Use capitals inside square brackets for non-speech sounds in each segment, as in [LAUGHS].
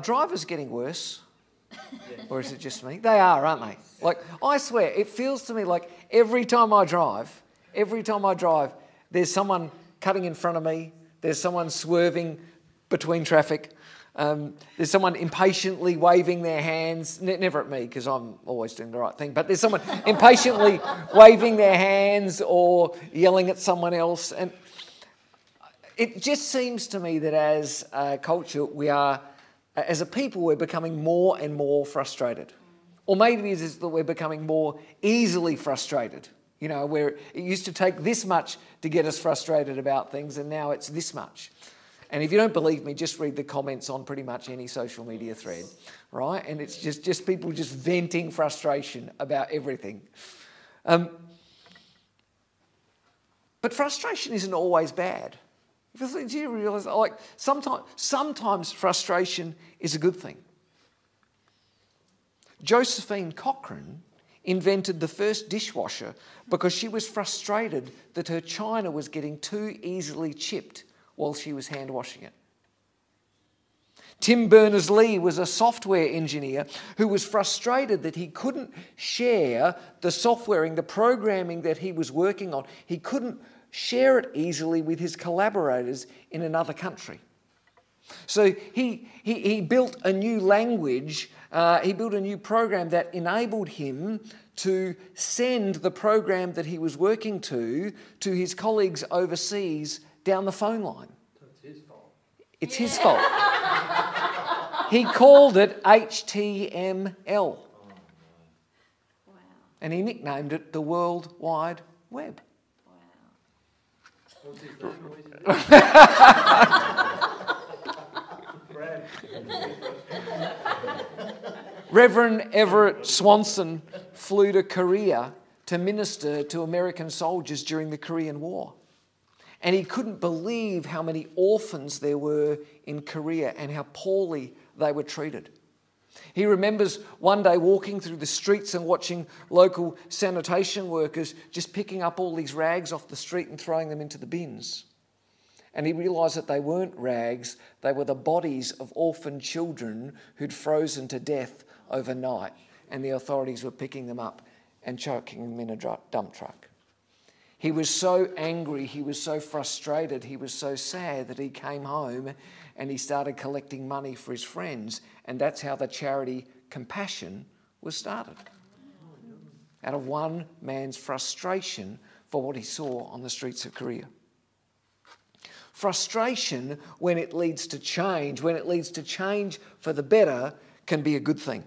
drivers getting worse? or is it just me? They are, aren't they? Like, I swear, it feels to me like every time I drive, every time I drive, there's someone cutting in front of me, there's someone swerving between traffic, um, there's someone impatiently waving their hands, never at me because I'm always doing the right thing, but there's someone [LAUGHS] impatiently waving their hands or yelling at someone else. And it just seems to me that as a culture, we are, as a people, we're becoming more and more frustrated. Or maybe it is that we're becoming more easily frustrated. You know, where it used to take this much to get us frustrated about things, and now it's this much. And if you don't believe me, just read the comments on pretty much any social media thread, right? And it's just, just people just venting frustration about everything. Um, but frustration isn't always bad. Do you realize, like, sometimes, sometimes frustration is a good thing. Josephine Cochrane invented the first dishwasher because she was frustrated that her china was getting too easily chipped while she was hand washing it. Tim Berners Lee was a software engineer who was frustrated that he couldn't share the softwaring, the programming that he was working on. He couldn't share it easily with his collaborators in another country. So he, he, he built a new language, uh, he built a new program that enabled him to send the program that he was working to to his colleagues overseas down the phone line. So it's his fault. It's his fault. he called it HTML. Wow. And he nicknamed it the World Wide Web. Wow. What's his name? What is his name? Brad. [LAUGHS] Reverend Everett Swanson flew to Korea to minister to American soldiers during the Korean War. And he couldn't believe how many orphans there were in Korea and how poorly they were treated. He remembers one day walking through the streets and watching local sanitation workers just picking up all these rags off the street and throwing them into the bins. And he realised that they weren't rags, they were the bodies of orphan children who'd frozen to death overnight. And the authorities were picking them up and chucking them in a dump truck. He was so angry, he was so frustrated, he was so sad that he came home and he started collecting money for his friends. And that's how the charity Compassion was started. Out of one man's frustration for what he saw on the streets of Korea. Frustration, when it leads to change, when it leads to change for the better, can be a good thing.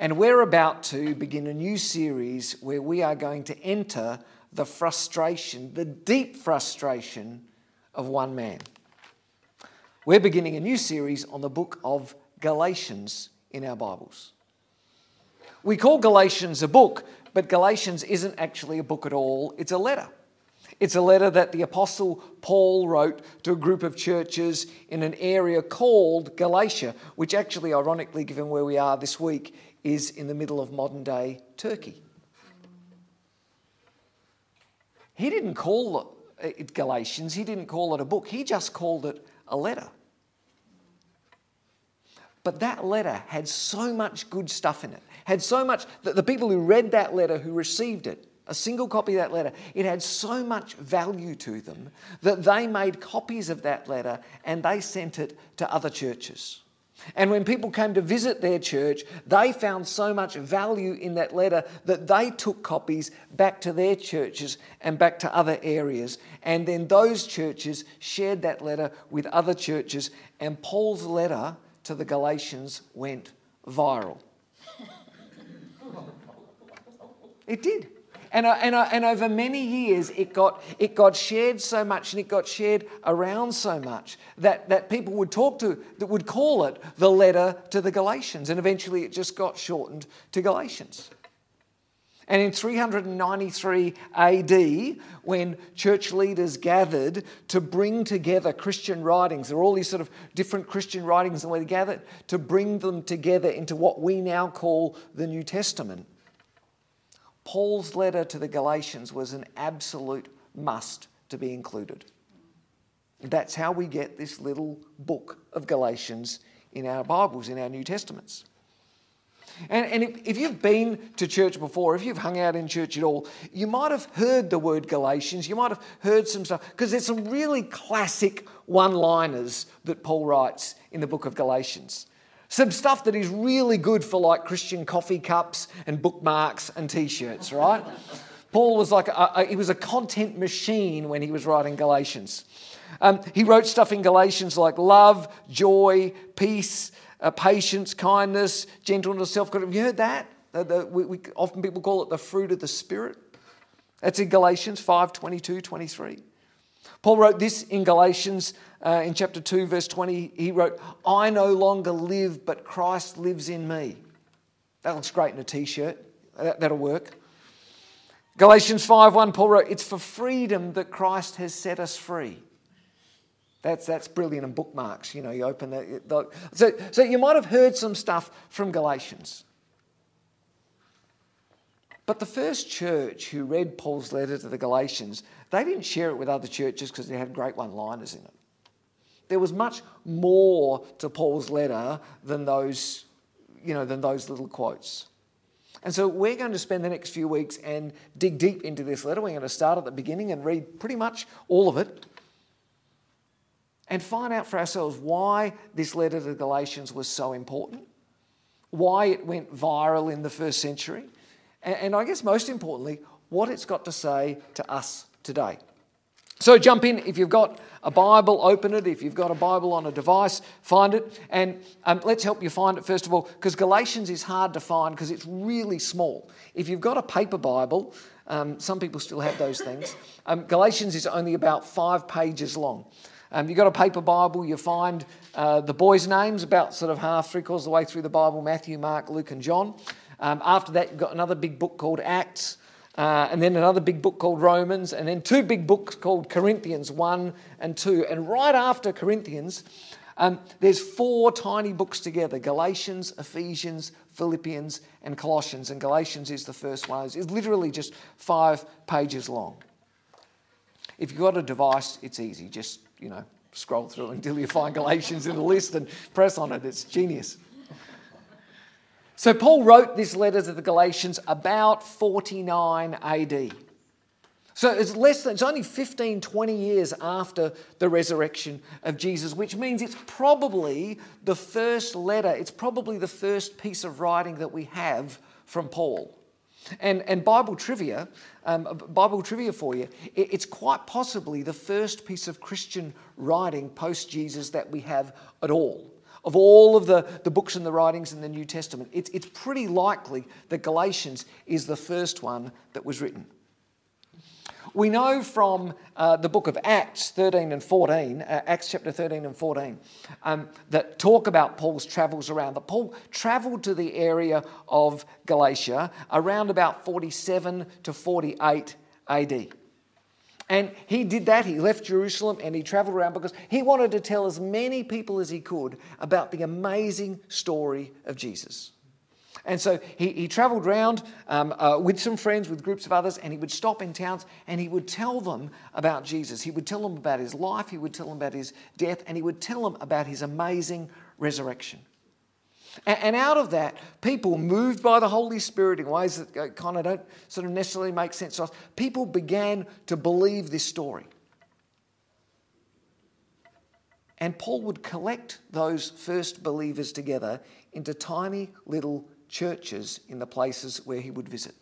And we're about to begin a new series where we are going to enter the frustration, the deep frustration of one man. We're beginning a new series on the book of Galatians in our Bibles. We call Galatians a book, but Galatians isn't actually a book at all, it's a letter. It's a letter that the Apostle Paul wrote to a group of churches in an area called Galatia, which actually, ironically, given where we are this week, is in the middle of modern day Turkey. He didn't call it Galatians, he didn't call it a book, he just called it a letter. But that letter had so much good stuff in it, had so much that the people who read that letter, who received it, a single copy of that letter, it had so much value to them that they made copies of that letter and they sent it to other churches. And when people came to visit their church, they found so much value in that letter that they took copies back to their churches and back to other areas. And then those churches shared that letter with other churches, and Paul's letter to the Galatians went viral. [LAUGHS] It did. And, and, and over many years, it got, it got shared so much and it got shared around so much that, that people would talk to, that would call it the letter to the Galatians. And eventually it just got shortened to Galatians. And in 393 AD, when church leaders gathered to bring together Christian writings, there were all these sort of different Christian writings, and they gathered to bring them together into what we now call the New Testament. Paul's letter to the Galatians was an absolute must to be included. That's how we get this little book of Galatians in our Bibles, in our New Testaments. And, and if, if, you've been to church before, if you've hung out in church at all, you might have heard the word Galatians. You might have heard some stuff, because there's some really classic one liners that Paul writes in the book of Galatians. Some stuff that is really good for like Christian coffee cups and bookmarks and t shirts, right? Paul was like, a, a, he was a content machine when he was writing Galatians. Um, he wrote stuff in Galatians like love, joy, peace, uh, patience, kindness, gentleness, self control. Have you heard that? The, the, we, we, often people call it the fruit of the Spirit. That's in Galatians 5 22, 23. Paul wrote this in Galatians uh, in chapter 2, verse 20. He wrote, I no longer live, but Christ lives in me. That looks great in a t shirt. That, that'll work. Galatians 5 1, Paul wrote, It's for freedom that Christ has set us free. That's, that's brilliant in bookmarks. You know, you open that. So, so you might have heard some stuff from Galatians. But the first church who read Paul's letter to the Galatians, they didn't share it with other churches because they had great one liners in it. There was much more to Paul's letter than those, you know, than those little quotes. And so we're going to spend the next few weeks and dig deep into this letter. We're going to start at the beginning and read pretty much all of it and find out for ourselves why this letter to the Galatians was so important, why it went viral in the first century, and, and I guess most importantly, what it's got to say to us today. So jump in. If you've got a Bible, open it. If you've got a Bible on a device, find it. And um, let's help you find it first of all, because Galatians is hard to find because it's really small. If you've got a paper Bible, um, some people still have those things. Um, Galatians is only about five pages long. Um, you've got a paper Bible, you find uh, the boys' names about sort of half, three quarters of the way through the Bible Matthew, Mark, Luke, and John. Um, after that, you've got another big book called Acts, uh, and then another big book called Romans, and then two big books called Corinthians 1 and 2. And right after Corinthians, um, there's four tiny books together Galatians, Ephesians, Philippians, and Colossians. And Galatians is the first one. It's literally just five pages long. If you've got a device, it's easy. Just you know, scroll through until you find Galatians in the list and press on it. It's genius. So, Paul wrote this letter to the Galatians about 49 AD. So it's less than, it's only 15, 20 years after the resurrection of Jesus, which means it's probably the first letter, it's probably the first piece of writing that we have from Paul. And, and Bible trivia, um, Bible trivia for you, it's quite possibly the first piece of Christian writing post Jesus that we have at all. Of all of the, the books and the writings in the New Testament, it's, it's pretty likely that Galatians is the first one that was written. We know from uh, the book of Acts 13 and 14, uh, Acts chapter 13 and 14, um, that talk about Paul's travels around, that Paul traveled to the area of Galatia around about 47 to 48 AD. And he did that. He left Jerusalem and he traveled around because he wanted to tell as many people as he could about the amazing story of Jesus. And so he, he traveled around um, uh, with some friends, with groups of others, and he would stop in towns and he would tell them about Jesus. He would tell them about his life, he would tell them about his death, and he would tell them about his amazing resurrection. And, out of that, people moved by the Holy Spirit in ways that uh, kind of don't sort of necessarily make sense to us, people began to believe this story. And Paul would collect those first believers together into tiny little churches in the places where he would visit.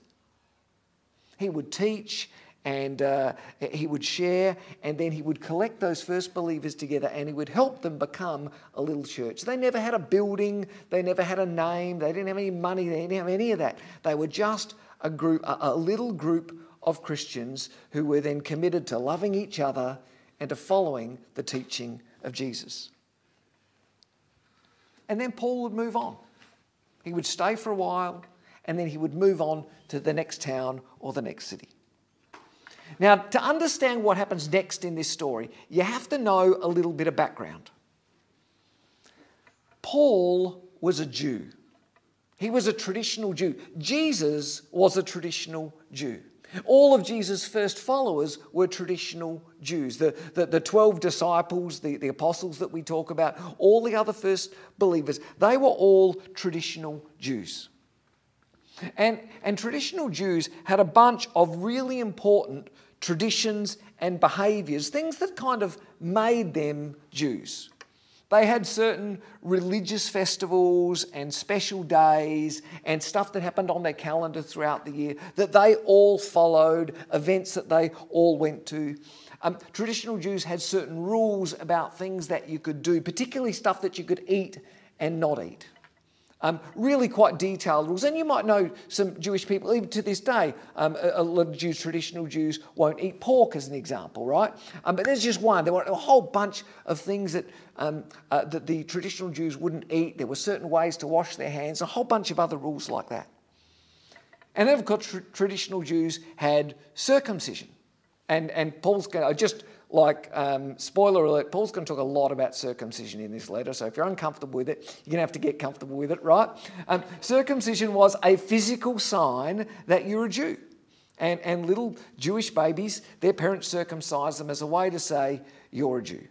He would teach and uh, he would share, and then he would collect those first believers together and he would help them become a little church. They never had a building, they never had a name, they didn't have any money, they didn't have any of that. They were just a group, a, a little group of Christians who were then committed to loving each other and to following the teaching of Jesus. And then Paul would move on. He would stay for a while and then he would move on to the next town or the next city. Now, to understand what happens next in this story, you have to know a little bit of background. Paul was a Jew. He was a traditional Jew. Jesus was a traditional Jew. All of Jesus' first followers were traditional Jews. The, the, the 12 disciples, the, the apostles that we talk about, all the other first believers, they were all traditional Jews. And, and traditional Jews had a bunch of really important traditions and behaviors, things that kind of made them Jews. They had certain religious festivals and special days and stuff that happened on their calendar throughout the year that they all followed, events that they all went to. Um, traditional Jews had certain rules about things that you could do, particularly stuff that you could eat and not eat. Um, really quite detailed rules. And you might know some Jewish people, even to this day, um, a, a, lot of Jews, traditional Jews, won't eat pork as an example, right? Um, but there's just one. There were a whole bunch of things that, um, uh, that the traditional Jews wouldn't eat. There were certain ways to wash their hands, a whole bunch of other rules like that. And then, of course, tr- traditional Jews had circumcision. And, and Paul's going to just like, um, spoiler alert, Paul's going to talk a lot about circumcision in this letter. So if you're uncomfortable with it, you're going to have to get comfortable with it, right? Um, circumcision was a physical sign that you're a Jew. And, and little Jewish babies, their parents circumcised them as a way to say, you're a Jew.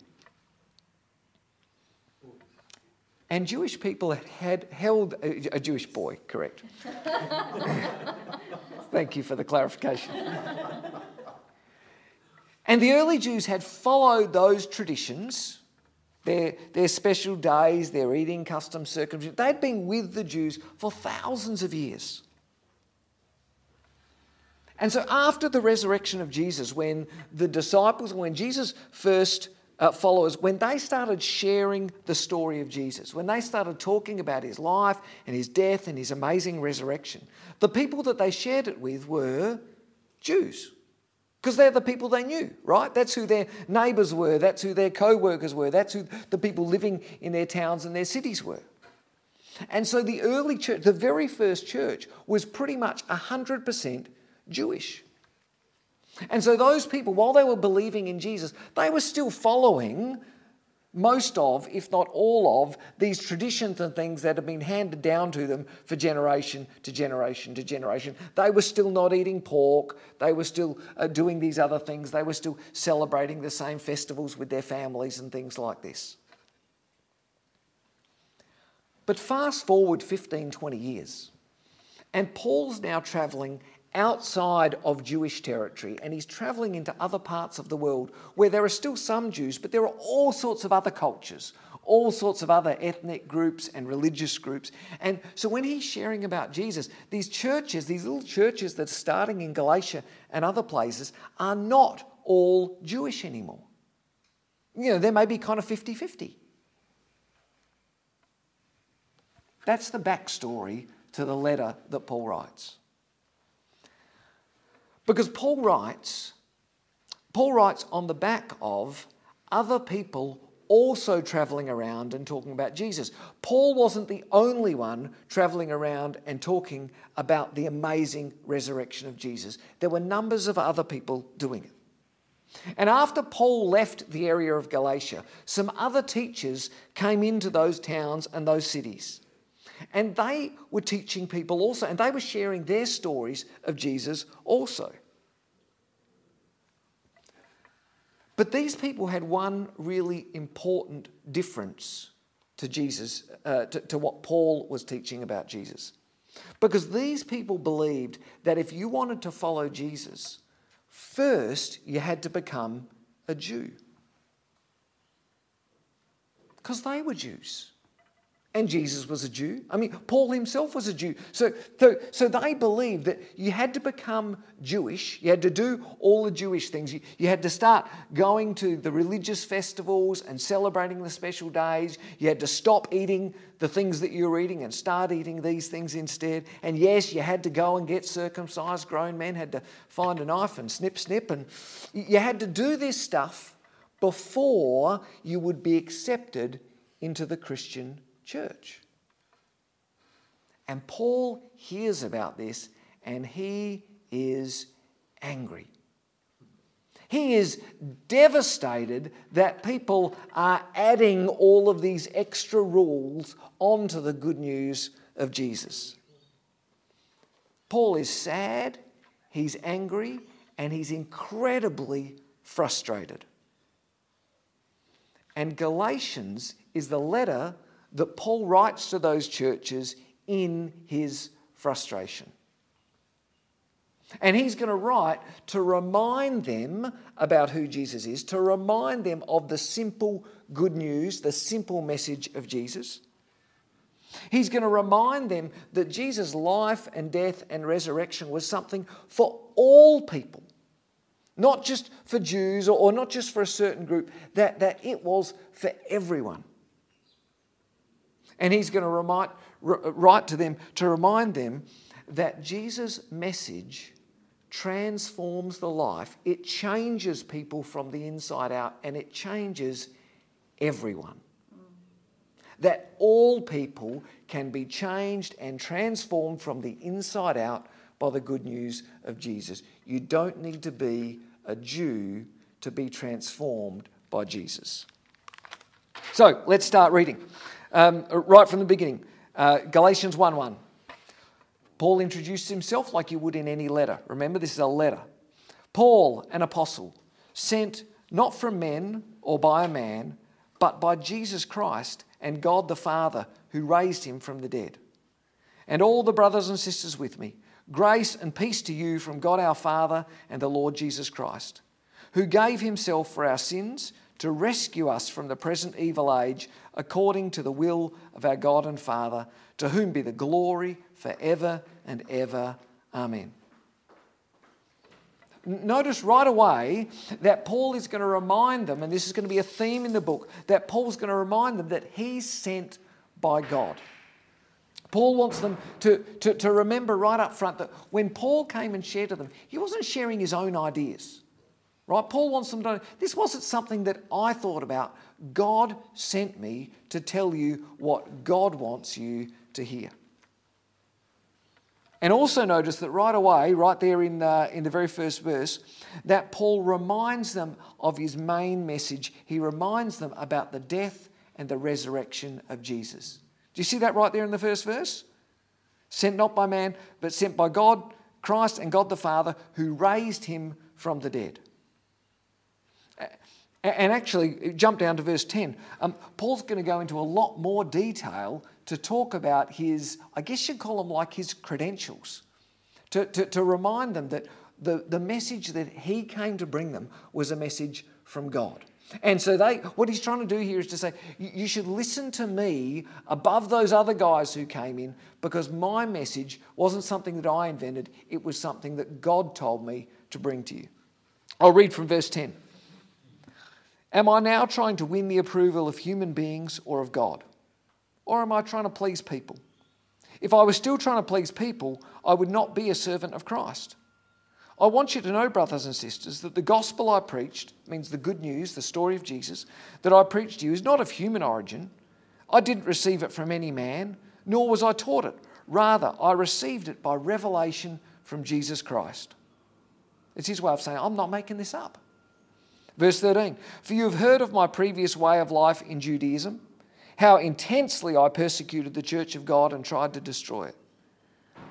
And Jewish people had held a, a Jewish boy, correct. [LAUGHS] Thank you for the clarification. And the early Jews had followed those traditions, their, their special days, their eating customs, circumcision. They'd been with the Jews for thousands of years. And so, after the resurrection of Jesus, when the disciples, when Jesus' first uh, followers, when they started sharing the story of Jesus, when they started talking about his life and his death and his amazing resurrection, the people that they shared it with were Jews because they're the people they knew, right? That's who their neighbours were, that's who their co workers were, that's who the people living in their towns and their cities were. And so the early church, the very first church, was pretty much 100% Jewish. And so those people, while they were believing in Jesus, they were still following most of, if not all of, these traditions and things that have been handed down to them for generation to generation to generation. They were still not eating pork. They were still uh, doing these other things. They were still celebrating the same festivals with their families and things like this. But fast forward 15, 20 years, and Paul's now traveling outside of Jewish territory and he's traveling into other parts of the world where there are still some Jews, but there are all sorts of other cultures, all sorts of other ethnic groups and religious groups. And so when he's sharing about Jesus, these churches, these little churches that are starting in Galatia and other places, are not all Jewish anymore. You know, there may be kind of 50 50. That's the backstory to the letter that Paul writes. Because Paul writes, Paul writes on the back of other people also traveling around and talking about Jesus. Paul wasn't the only one traveling around and talking about the amazing resurrection of Jesus. There were numbers of other people doing it. And after Paul left the area of Galatia, some other teachers came into those towns and those cities. And they were teaching people also, and they were sharing their stories of Jesus also. But these people had one really important difference to Jesus, uh, to, to what Paul was teaching about Jesus. Because these people believed that if you wanted to follow Jesus, first you had to become a Jew. Because they were Jews and Jesus was a Jew. I mean, Paul himself was a Jew. So, so, so they believed that you had to become Jewish, you had to do all the Jewish things. You, you had to start going to the religious festivals and celebrating the special days. You had to stop eating the things that you were eating and start eating these things instead. And yes, you had to go and get circumcised. Grown men had to find a knife and snip, snip. And you had to do this stuff before you would be accepted into the Christian church. And Paul hears about this and he is angry. He is devastated that people are adding all of these extra rules onto the good news of Jesus. Paul is sad, he's angry, and he's incredibly frustrated. And Galatians is the letter that Paul writes to those churches in his frustration. And he's going to write to remind them about who Jesus is, to remind them of the simple good news, the simple message of Jesus. He's going to remind them that Jesus' life and death and resurrection was something for all people, not just for Jews or, not just for a certain group, that, that it was for everyone. And he's going to remind, write to them to remind them that Jesus' message transforms the life, it changes people from the inside out, and it changes everyone. That all people can be changed and transformed from the inside out by the good news of Jesus. You don't need to be a Jew to be transformed by Jesus. So let's start reading. Um, right from the beginning, uh, Galatians 1 1. Paul introduced himself like you would in any letter. Remember, this is a letter. Paul, an apostle, sent not from men or by a man, but by Jesus Christ and God the Father, who raised him from the dead. And all the brothers and sisters with me, grace and peace to you from God our Father and the Lord Jesus Christ, who gave himself for our sins to rescue us from the present evil age, according to the will of our God and Father, to whom be the glory forever and ever. Amen. Notice right away that Paul is going to remind them, and this is going to be a theme in the book, that Paul's going to remind them that he's sent by God. Paul wants them to, to, to remember right up front that when Paul came and shared to them, he wasn't sharing his own ideas. Right? Paul wants them to this wasn't something that I thought about. God sent me to tell you what God wants you to hear. And also notice that right away, right there in the, in the very first verse, that Paul reminds them of his main message. He reminds them about the death and the resurrection of Jesus. Do you see that right there in the first verse? Sent not by man, but sent by God, Christ, and God the Father, who raised him from the dead. And actually, jump down to verse 10. Um, Paul's going to go into a lot more detail to talk about his, I guess you'd call them like his credentials, to, to, to remind them that the, the message that he came to bring them was a message from God. And so they, what he's trying to do here is to say, you should listen to me above those other guys who came in because my message wasn't something that I invented, it was something that God told me to bring to you. I'll read from verse 10. Am I now trying to win the approval of human beings or of God? Or am I trying to please people? If I was still trying to please people, I would not be a servant of Christ. I want you to know, brothers and sisters, that the gospel I preached, means the good news, the story of Jesus, that I preached to you is not of human origin. I didn't receive it from any man, nor was I taught it. Rather, I received it by revelation from Jesus Christ. It's his way of saying, I'm not making this up. Verse 13 For you have heard of my previous way of life in Judaism, how intensely I persecuted the church of God and tried to destroy it.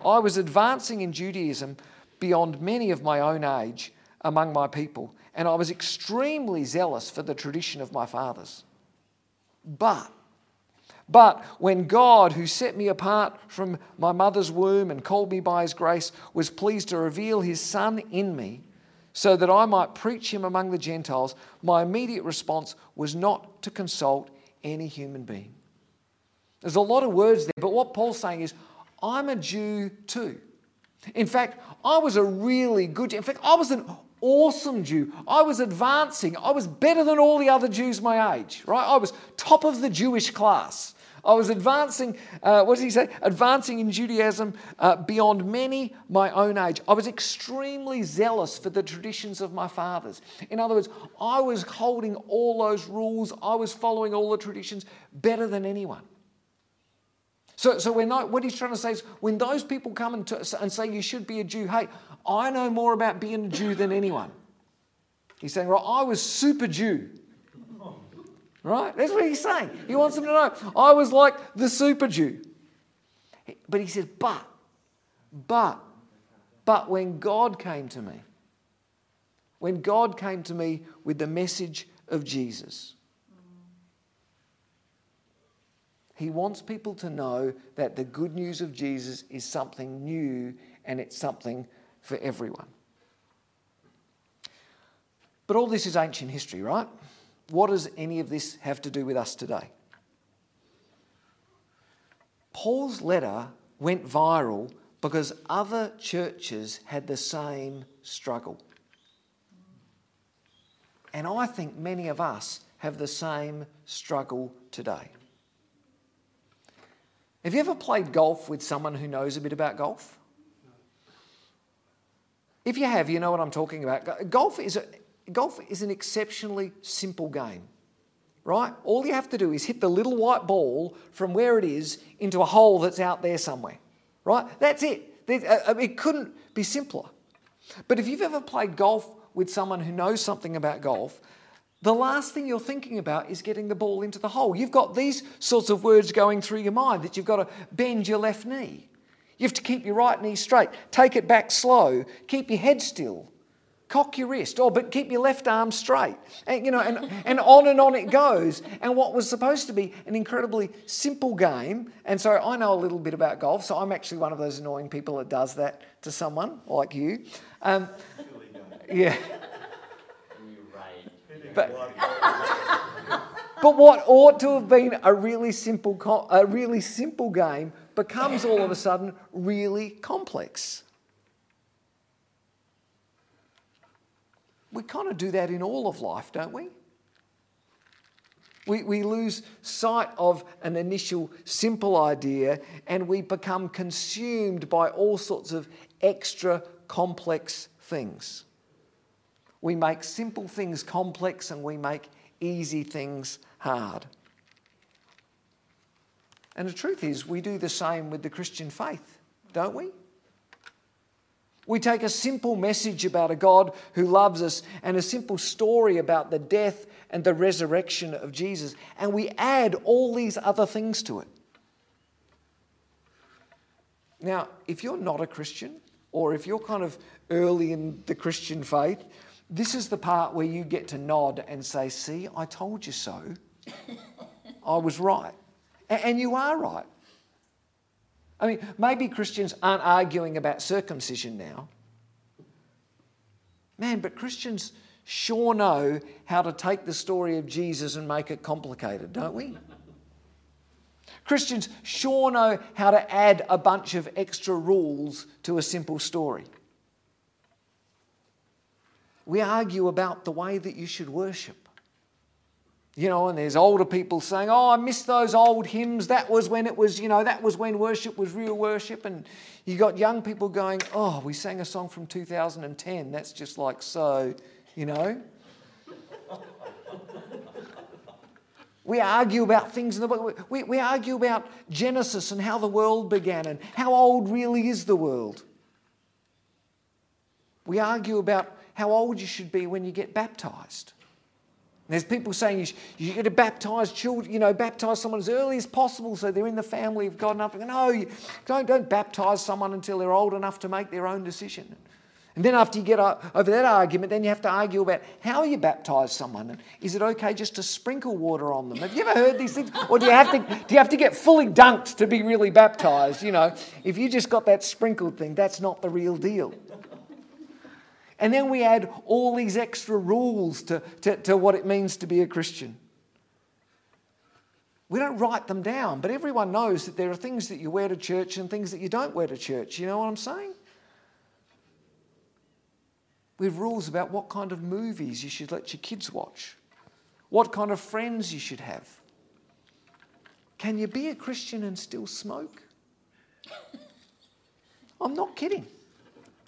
I was advancing in Judaism beyond many of my own age among my people, and I was extremely zealous for the tradition of my fathers. But but when God, who set me apart from my mother's womb and called me by his grace, was pleased to reveal his Son in me, so that I might preach him among the Gentiles, my immediate response was not to consult any human being. There's a lot of words there, but what Paul's saying is, I'm a Jew too. In fact, I was a really good Jew. In fact, I was an awesome Jew. I was advancing. I was better than all the other Jews my age, right? I was top of the Jewish class. I was advancing, uh, what does he say? Advancing in Judaism uh, beyond many my own age. I was extremely zealous for the traditions of my fathers. In other words, I was holding all those rules, I was following all the traditions better than anyone. So, so when what he's trying to say is when those people come and, to, and say you should be a Jew, hey, I know more about being a Jew than anyone. He's saying, right, I was super Jew. Right? That's what he's saying. He wants them to know. I was like the super Jew. But he says, but, but, But when God came to me, when God came to me with the message of Jesus, He wants people to know that the good news of Jesus is something new and it's something for everyone. But all this is ancient history, right? What does any of this have to do with us today? Paul's letter went viral because other churches had the same struggle. And I think many of us have the same struggle today. Have you ever played golf with someone who knows a bit about golf? If you have, you know what I'm talking about. Golf is, a, golf is an exceptionally simple game, right? All you have to do is hit the little white ball from where it is into a hole that's out there somewhere, right? That's it. Uh, it couldn't be simpler. But if you've ever played golf with someone who knows something about golf, the last thing you're thinking about is getting the ball into the hole. You've got these sorts of words going through your mind that you've got to bend your left knee. You have to keep your right knee straight, take it back slow, keep your head still, cock your wrist, oh, but keep your left arm straight. And, you know, and, and on and on it goes. And what was supposed to be an incredibly simple game, and so I know a little bit about golf, so I'm actually one of those annoying people that does that to someone like you. Um, yeah. But, but what ought to have been a really simple, a really simple game becomes all of a sudden really complex. We kind of do that in all of life, don't we? We, we lose sight of an initial simple idea and we become consumed by all sorts of extra complex things. We make simple things complex and we make easy things hard. And the truth is, we do the same with the Christian faith, don't we? We take a simple message about a God who loves us and a simple story about the death and the resurrection of Jesus, and we add all these other things to it. Now, if you're not a Christian, or if you're kind of early in the Christian faith, this is the part where you get to nod and say, See, I told you so. [COUGHS] I was right. And you are right. I mean, maybe Christians aren't arguing about circumcision now. Man, but Christians sure know how to take the story of Jesus and make it complicated, don't we? Christians sure know how to add a bunch of extra rules to a simple story. We argue about the way that you should worship. You know, and there's older people saying, Oh, I miss those old hymns. That was when it was, you know, that was when worship was real worship. And you got young people going, Oh, we sang a song from 2010. That's just like so, you know. [LAUGHS] we argue about things in the book. We, we argue about Genesis and how the world began and how old really is the world. We argue about how old you should be when you get baptized. There's people saying you, you get to baptize children, you know, baptize someone as early as possible so they're in the family of God enough. No, you don't, don't baptize someone until they're old enough to make their own decision. And then after you get over that argument, then you have to argue about how you baptize someone. And is it okay just to sprinkle water on them? Have you ever heard these things? Or do you have to, do you have to get fully dunked to be really baptized? You know, if you just got that sprinkled thing, that's not the real deal. And then we add all these extra rules to, to, to what it means to be a Christian. We don't write them down, but everyone knows that there are things that you wear to church and things that you don't wear to church. You know what I'm saying? We have rules about what kind of movies you should let your kids watch, what kind of friends you should have. Can you be a Christian and still smoke? [LAUGHS] I'm not kidding.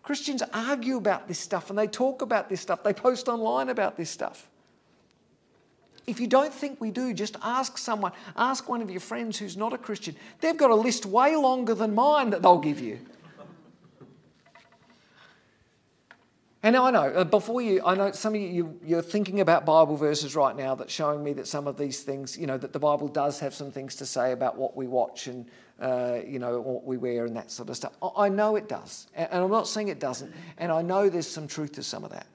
Christians argue about this stuff and they talk about this stuff. They post online about this stuff. If you don't think we do, just ask someone. Ask one of your friends who's not a Christian. They've got a list way longer than mine that they'll give you. And I know, uh, before you, I know some of you, you're thinking about Bible verses right now that's showing me that some of these things, you know, that the Bible does have some things to say about what we watch and, uh, you know, what we wear and that sort of stuff. I know it does. And I'm not saying it doesn't. And I know there's some truth to some of that.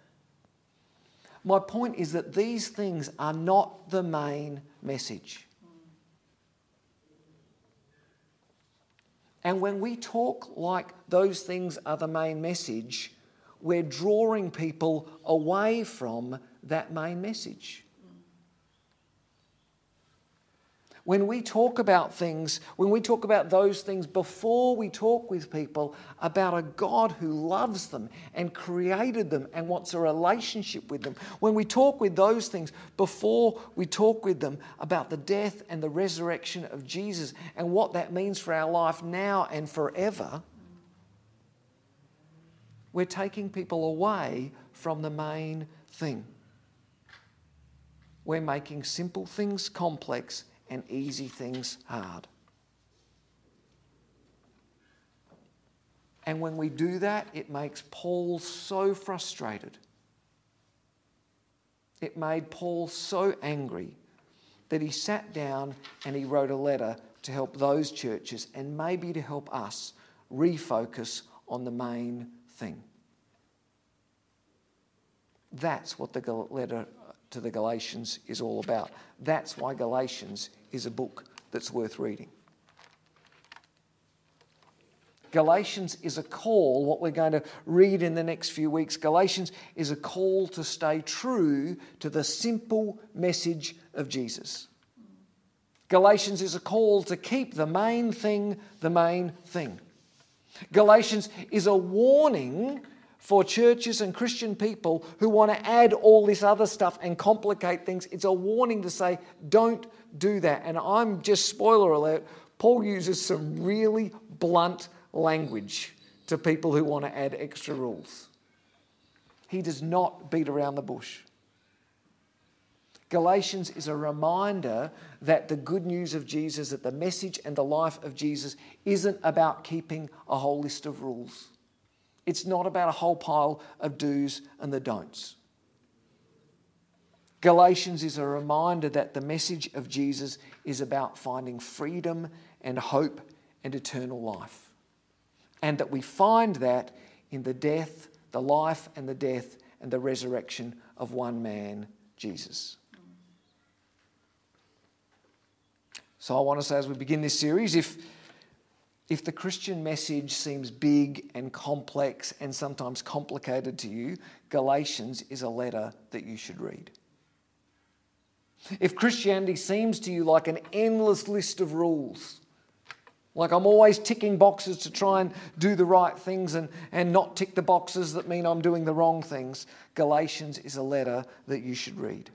My point is that these things are not the main message. And when we talk like those things are the main message, we're drawing people away from that main message. When we talk about things, when we talk about those things before we talk with people about a God who loves them and created them and wants a relationship with them, when we talk with those things before we talk with them about the death and the resurrection of Jesus and what that means for our life now and forever, we're taking people away from the main thing. We're making simple things complex and easy things hard. And when we do that, it makes Paul so frustrated. It made Paul so angry that he sat down and he wrote a letter to help those churches and maybe to help us refocus on the main thing. That's what the letter to the Galatians is all about. That's why Galatians is a book that's worth reading. Galatians is a call, what we're going to read in the next few weeks. Galatians is a call to stay true to the simple message of Jesus. Galatians is a call to keep the main thing the main thing. Galatians is a warning for churches and Christian people who want to add all this other stuff and complicate things. It's a warning to say, don't do that. And I'm just, spoiler alert, Paul uses some really blunt language to people who want to add extra rules. He does not beat around the bush. Galatians is a reminder that the good news of Jesus, that the message and the life of Jesus isn't about keeping a whole list of rules. It's not about a whole pile of do's and the don'ts. Galatians is a reminder that the message of Jesus is about finding freedom and hope and eternal life. And that we find that in the death, the life, and the death and the resurrection of one man, Jesus. So I want to say as we begin this series, if if the Christian message seems big and complex and sometimes complicated to you, Galatians is a letter that you should read. If Christianity seems to you like an endless list of rules, like I'm always ticking boxes to try and do the right things and, and not tick the boxes that mean I'm doing the wrong things, Galatians is a letter that you should read.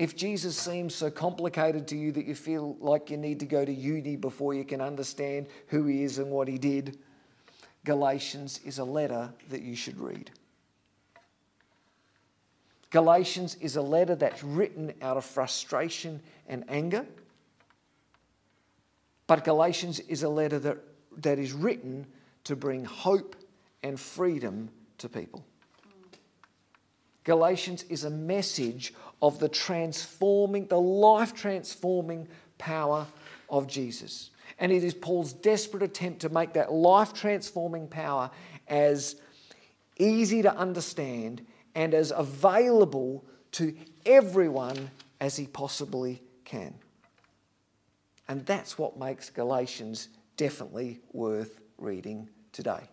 If Jesus seems so complicated to you that you feel like you need to go to uni before you can understand who he is and what he did, Galatians is a letter that you should read. Galatians is a letter that's written out of frustration and anger. But Galatians is a letter that, that is written to bring hope and freedom to people. Galatians is a message of the transforming, the life transforming power of Jesus. And it is Paul's desperate attempt to make that life transforming power as easy to understand and as available to everyone as he possibly can. And that's what makes Galatians definitely worth reading today.